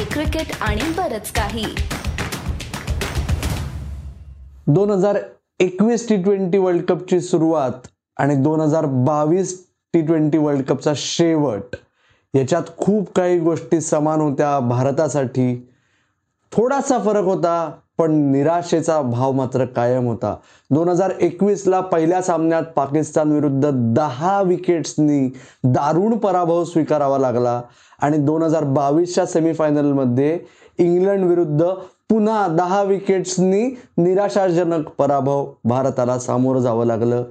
Kabaddi cricket आणि बरच काही. दोन हजार एकवीस टी ट्वेंटी वर्ल्ड कपची सुरुवात आणि दोन हजार बावीस टी ट्वेंटी वर्ल्ड कपचा शेवट. याच्यात खूप काही गोष्टी समान होत्या भारतासाठी. थोडासा फरक होता पण निराशेचा भाव मात्र कायम होता. दोन हजार एकवीसला पहिल्या सामन्यात पाकिस्तान विरुद्ध दहा विकेट्सनी दारुण पराभव स्वीकारावा लागला आणि दोन हजार बावीसच्या सेमीफायनलमध्ये इंग्लंड विरुद्ध पुन्हा दहा विकेट्सनी निराशाजनक पराभव भारताला सामोरं जावं लागलं.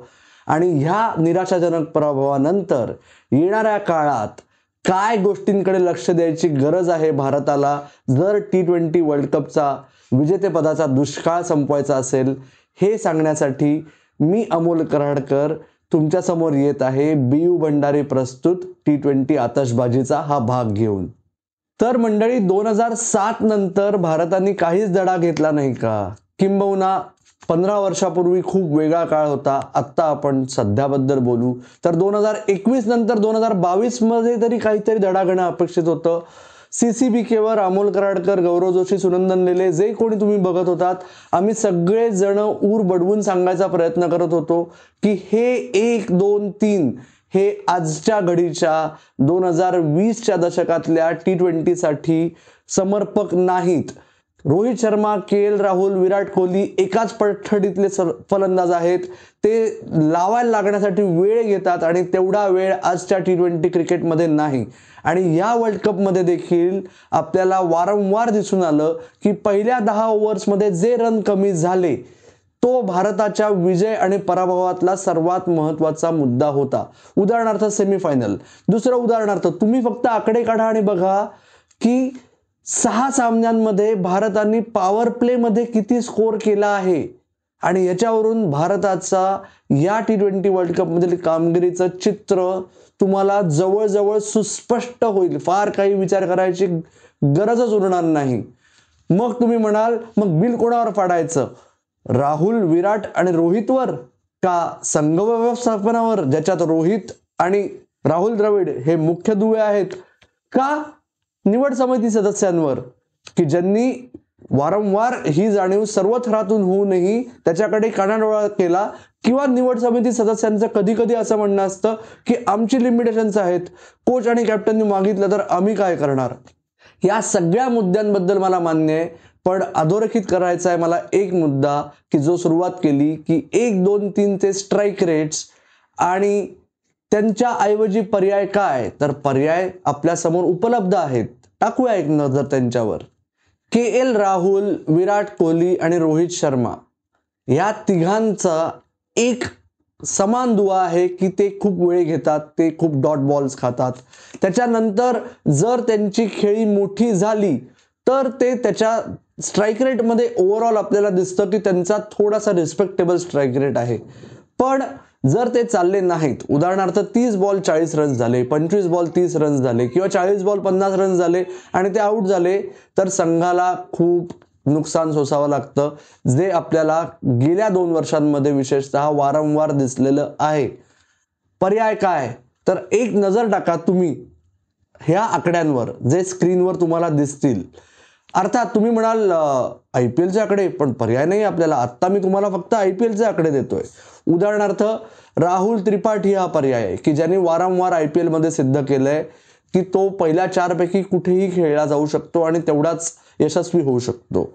आणि ह्या निराशाजनक पराभवानंतर येणाऱ्या काळात काय गोष्टींकडे लक्ष द्यायची गरज आहे भारताला? जर टी ट्वेंटी वर्ल्ड कपचा विजेतेपदाचा दुष्काळ संपवायचा असेल हे सांगण्यासाठी मी अमोल कराडकर तुमच्यासमोर येत आहे. बी यू भंडारी प्रस्तुत टी ट्वेंटी आतषबाजीचा हा भाग घेऊन. तर मंडळी दोन हजार सात नंतर भारताने काहीच धडा घेतला नाही का? किंबहुना पंधरा वर्षापूर्वी खूप वेगळा काळ होता. आत्ता आपण सध्याबद्दल बोलू. तर दोन हजार एकवीस नंतर दोन हजार बावीसमध्ये तरी काहीतरी दडा घेणं अपेक्षित होतं. सी सी बी केवर अमोल कराडकर गौरव जोशी सुनंदन लेले जे कोणी तुम्ही बघत होतात आम्ही सगळेजण ऊर बडवून सांगायचा प्रयत्न करत होतो की हे एक दोन तीन हे आजच्या घडीच्या दोन हजार वीसच्या दशकातल्या टी ट्वेंटीसाठी समर्पक नाहीत. रोहित शर्मा के एल राहुल विराट कोहली एकाच पठडीतले सर फलंदाज आहेत. ते लावायला लागण्यासाठी वेळ घेतात आणि तेवढा वेळ आजच्या टी ट्वेंटी क्रिकेटमध्ये नाही. आणि या वर्ल्ड कपमध्ये देखील आपल्याला वारंवार दिसून आलं की पहिल्या दहा ओव्हर्समध्ये जे रन कमी झाले तो भारताच्या विजय आणि पराभवातला सर्वात महत्त्वाचा मुद्दा होता. उदाहरणार्थ सेमीफायनल दुसरं उदाहरणार्थ तुम्ही फक्त आकडे काढा आणि बघा की सहा सामन्यांमध्ये भारताने पॉवर प्लेमध्ये किती स्कोअर केला आहे? आणि याच्यावरून भारताचा या टी ट्वेंटी वर्ल्ड कपमधील कामगिरीचं चित्र तुम्हाला जवळजवळ सुस्पष्ट होईल. फार काही विचार करायची गरजच उरणार नाही. मग तुम्ही म्हणाल मग बिल कोणावर फाडायचं राहुल विराट आणि रोहितवर का संघ व्यवस्थापनावर ज्याच्यात रोहित आणि राहुल द्रविड हे मुख्य दुवे आहेत? का निवड समिती सदस्यांवर की ज्यांनी वारंवार ही जाणीव सर्व थरातून होऊनही त्याच्याकडे कानाडोळा केला किंवा निवड समिती सदस्यांचं कधी कधी असं म्हणणं असतं की आमची लिमिटेशन्स आहेत कोच आणि कॅप्टननी मागितलं तर आम्ही काय करणार? या सगळ्या मुद्द्यांबद्दल मला मान्य आहे पण अधोरेखित करायचा आहे मला एक मुद्दा की जो सुरुवात केली की एक दोन तीन ते स्ट्राईक रेट्स आणि त्यांच्या ऐवजी पर्याय काय? तर पर्याय आपल्यासमोर उपलब्ध आहेत. टाकूया एक नजर त्यांच्यावर. के एल राहुल विराट कोहली आणि रोहित शर्मा या तिघांचा एक समान दुवा आहे की ते खूप वेळ घेतात ते खूप डॉट बॉल्स खातात. त्याच्यानंतर जर त्यांची खेळी मोठी झाली तर ते त्याच्या स्ट्राईक रेटमध्ये ओव्हरऑल आपल्याला दिसतं की त्यांचा थोडासा रिस्पेक्टेबल स्ट्राईक रेट आहे. पण जर ते चालले नाहीत उदाहरणार्थ तीस बॉल चाळीस रन्स झाले पंचवीस बॉल तीस रन्स झाले किंवा चाळीस बॉल पन्नास रन्स झाले आणि ते आऊट झाले तर संघाला खूप नुकसान सोसावं लागतं जे आपल्याला गेल्या दोन वर्षांमध्ये विशेषतः वारंवार दिसलेलं आहे. पर्याय काय? तर एक नजर टाका तुम्ही ह्या आकड्यांवर जे स्क्रीनवर तुम्हाला दिसतील. अर्थात तुम्ही म्हणाल आय पी एलचे आकडे पण पर्याय नाही आपल्याला. आत्ता मी तुम्हाला फक्त आय पी एलचे आकडे देतोय. उदाहरणार्थ राहुल त्रिपाठी हा पर्याय आहे की ज्याने वारंवार आय पी एलमध्ये सिद्ध केलंय की तो पहिल्या चारपैकी कुठेही खेळला जाऊ शकतो आणि तेवढाच यशस्वी होऊ शकतो.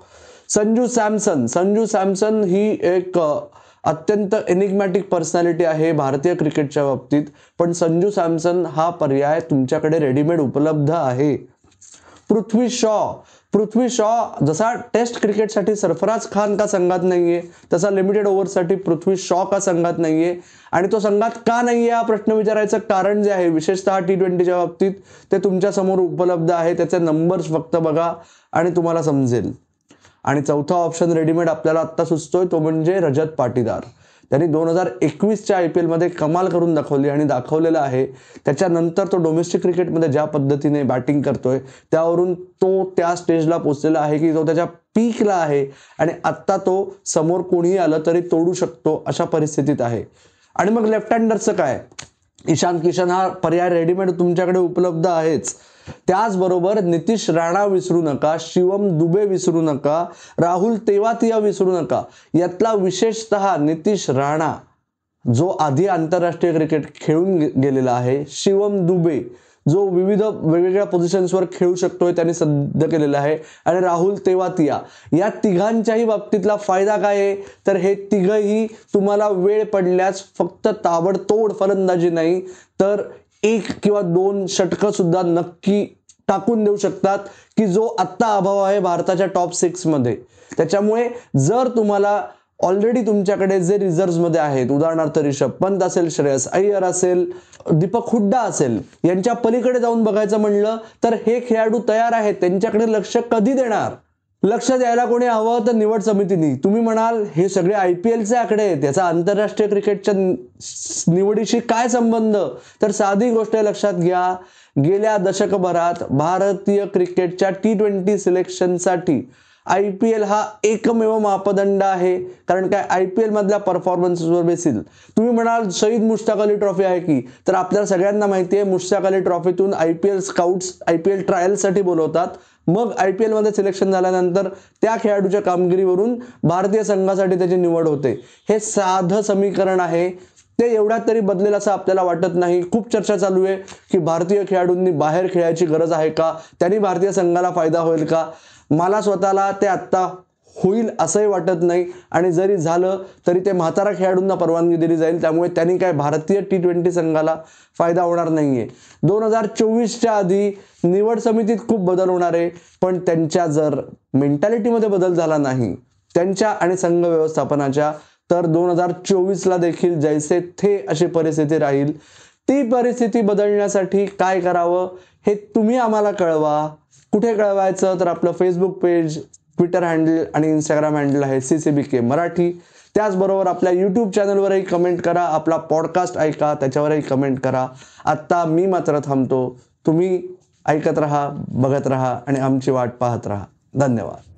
संजू सॅमसन. संजू सॅमसन ही एक अत्यंत एनिग्मॅटिक पर्सनॅलिटी आहे भारतीय क्रिकेटच्या बाबतीत. पण संजू सॅमसन हा पर्याय तुमच्याकडे रेडीमेड उपलब्ध आहे. पृथ्वी शॉ. पृथ्वी शॉ जसा टेस्ट क्रिकेटसाठी सरफराज खान का संघात नाहीये तसा लिमिटेड ओव्हरसाठी पृथ्वी शॉ का संघात नाहीये. आणि तो संघात का नाहीये हा प्रश्न विचारायचं कारण जे आहे विशेषतः टी ट्वेंटीच्या बाबतीत ते तुमच्यासमोर उपलब्ध आहे त्याचे नंबर्स फक्त बघा आणि तुम्हाला समजेल. आणि चौथा ऑप्शन रेडीमेड आपल्याला आत्ता सुचतोय तो म्हणजे रजत पाटीदार. त्यांनी दोन हजार एकवीसच्या आय पी एलमध्ये कमाल करून दाखवली आणि दाखवलेलं आहे. त्याच्यानंतर तो डोमेस्टिक क्रिकेटमध्ये ज्या पद्धतीने बॅटिंग करतोय त्यावरून तो त्या स्टेजला पोचलेला आहे की तो त्याच्या पीकला आहे आणि आत्ता तो समोर कोणीही आलं तरी तोडू शकतो अशा परिस्थितीत आहे. आणि मग लेफ्ट हँडरचं काय? ईशान किशन हा पर्याय रेडीमेड तुमच्याकडे उपलब्ध आहेच. त्याचबरोबर नितीश राणा विसरू नका शिवम दुबे विसरू नका राहुल तेवातिया विसरू नका. यातला विशेषतः नितीश राणा जो आधी आंतरराष्ट्रीय क्रिकेट खेळून गेलेला आहे शिवम दुबे जो विविध वेगवेगळ्या पोझिशन्सवर खेळू शकतोय त्यांनी सिद्ध केलेलं आहे आणि राहुल तेवातिया. या तिघांच्याही बाबतीतला फायदा काय आहे? तर हे तिघही तुम्हाला वेळ पडल्यास फक्त ताबडतोड फलंदाजी नाही तर एक किंवा दोन षटकं सुद्धा नक्की टाकून देऊ शकतात की जो आत्ता अभाव आहे भारताच्या टॉप सिक्समध्ये त्याच्यामुळे जर तुम्हाला ऑलरेडी तुमच्याकडे जे रिझर्व्हमध्ये आहेत उदाहरणार्थ रिषभ पंत असेल श्रेयस अय्यर असेल दीपक हुड्डा असेल यांच्या पलीकडे जाऊन बघायचं म्हणलं तर हे खेळाडू तयार आहेत त्यांच्याकडे लक्ष कधी देणार? लक्ष द्यायला कोणी हवं तर निवड समितीने तुम्ही म्हणाल हे सगळे आय पी एलचे आकडे आहेत. याचा आंतरराष्ट्रीय क्रिकेटच्या निवडीशी काय संबंध? तर साधी गोष्ट लक्षात घ्या. गेल्या दशकभरात भारतीय क्रिकेटच्या टी ट्वेंटी सिलेक्शनसाठी आय पी एल हा एकमेव मापदंड आहे. कारण काय? आय पी एलमधल्या परफॉर्मन्सवर बेसिल. तुम्ही म्हणाल शहीद मुश्ताक अली ट्रॉफी आहे की? तर आपल्याला सगळ्यांना माहिती आहे Mushtaq Ali ट्रॉफीतून I P L scouts I P L ट्रायलसाठी बोलवतात. मग आय पी एलमध्ये सिलेक्शन झाल्यानंतर त्या खेळाडूच्या कामगिरीवरून भारतीय संघासाठी त्याची निवड होते. हे साधं समीकरण आहे. ते एवढ्यात तरी बदलेल असं आपल्याला वाटत नाही. खूप चर्चा चालू आहे की भारतीय खेळाडूंनी बाहेर खेळायची गरज आहे का? त्यांनी भारतीय संघाला फायदा होईल का? मला स्वतःला ते आत्ता होईल असंही वाटत नाही. आणि जरी झालं तरी ते म्हातारा खेळाडूंना परवानगी दिली जाईल. त्यामुळे त्यांनी काय भारतीय टी ट्वेंटी संघाला फायदा होणार नाही आहे दोन हजार चोवीसच्या आधी निवड समितीत खूप बदल होणार आहे. पण त्यांच्या जर मेंटॅलिटीमध्ये बदल झाला नाही त्यांच्या आणि संघ व्यवस्थापनाच्या तर दोन हजार चोवीसला देखील जैसे थे अशी परिस्थिती राहील. ती परिस्थिती बदलण्यासाठी काय करावं हे तुम्ही आम्हाला कळवा. कुठे कळवायचं तर आपलं फेसबुक पेज ट्विटर हँडल आणि इंस्टाग्राम हँडल आहे C C B K Marathi. त्याचबरोबर आपल्या यूट्यूब चॅनलवरही कमेंट करा आपला पॉडकास्ट ऐका त्याच्यावरही कमेंट करा. आत्ता मी मात्र थांबतो. तुम्ही ऐकत राहा बघत राहा आणि आमची वाट पाहत राहा. धन्यवाद.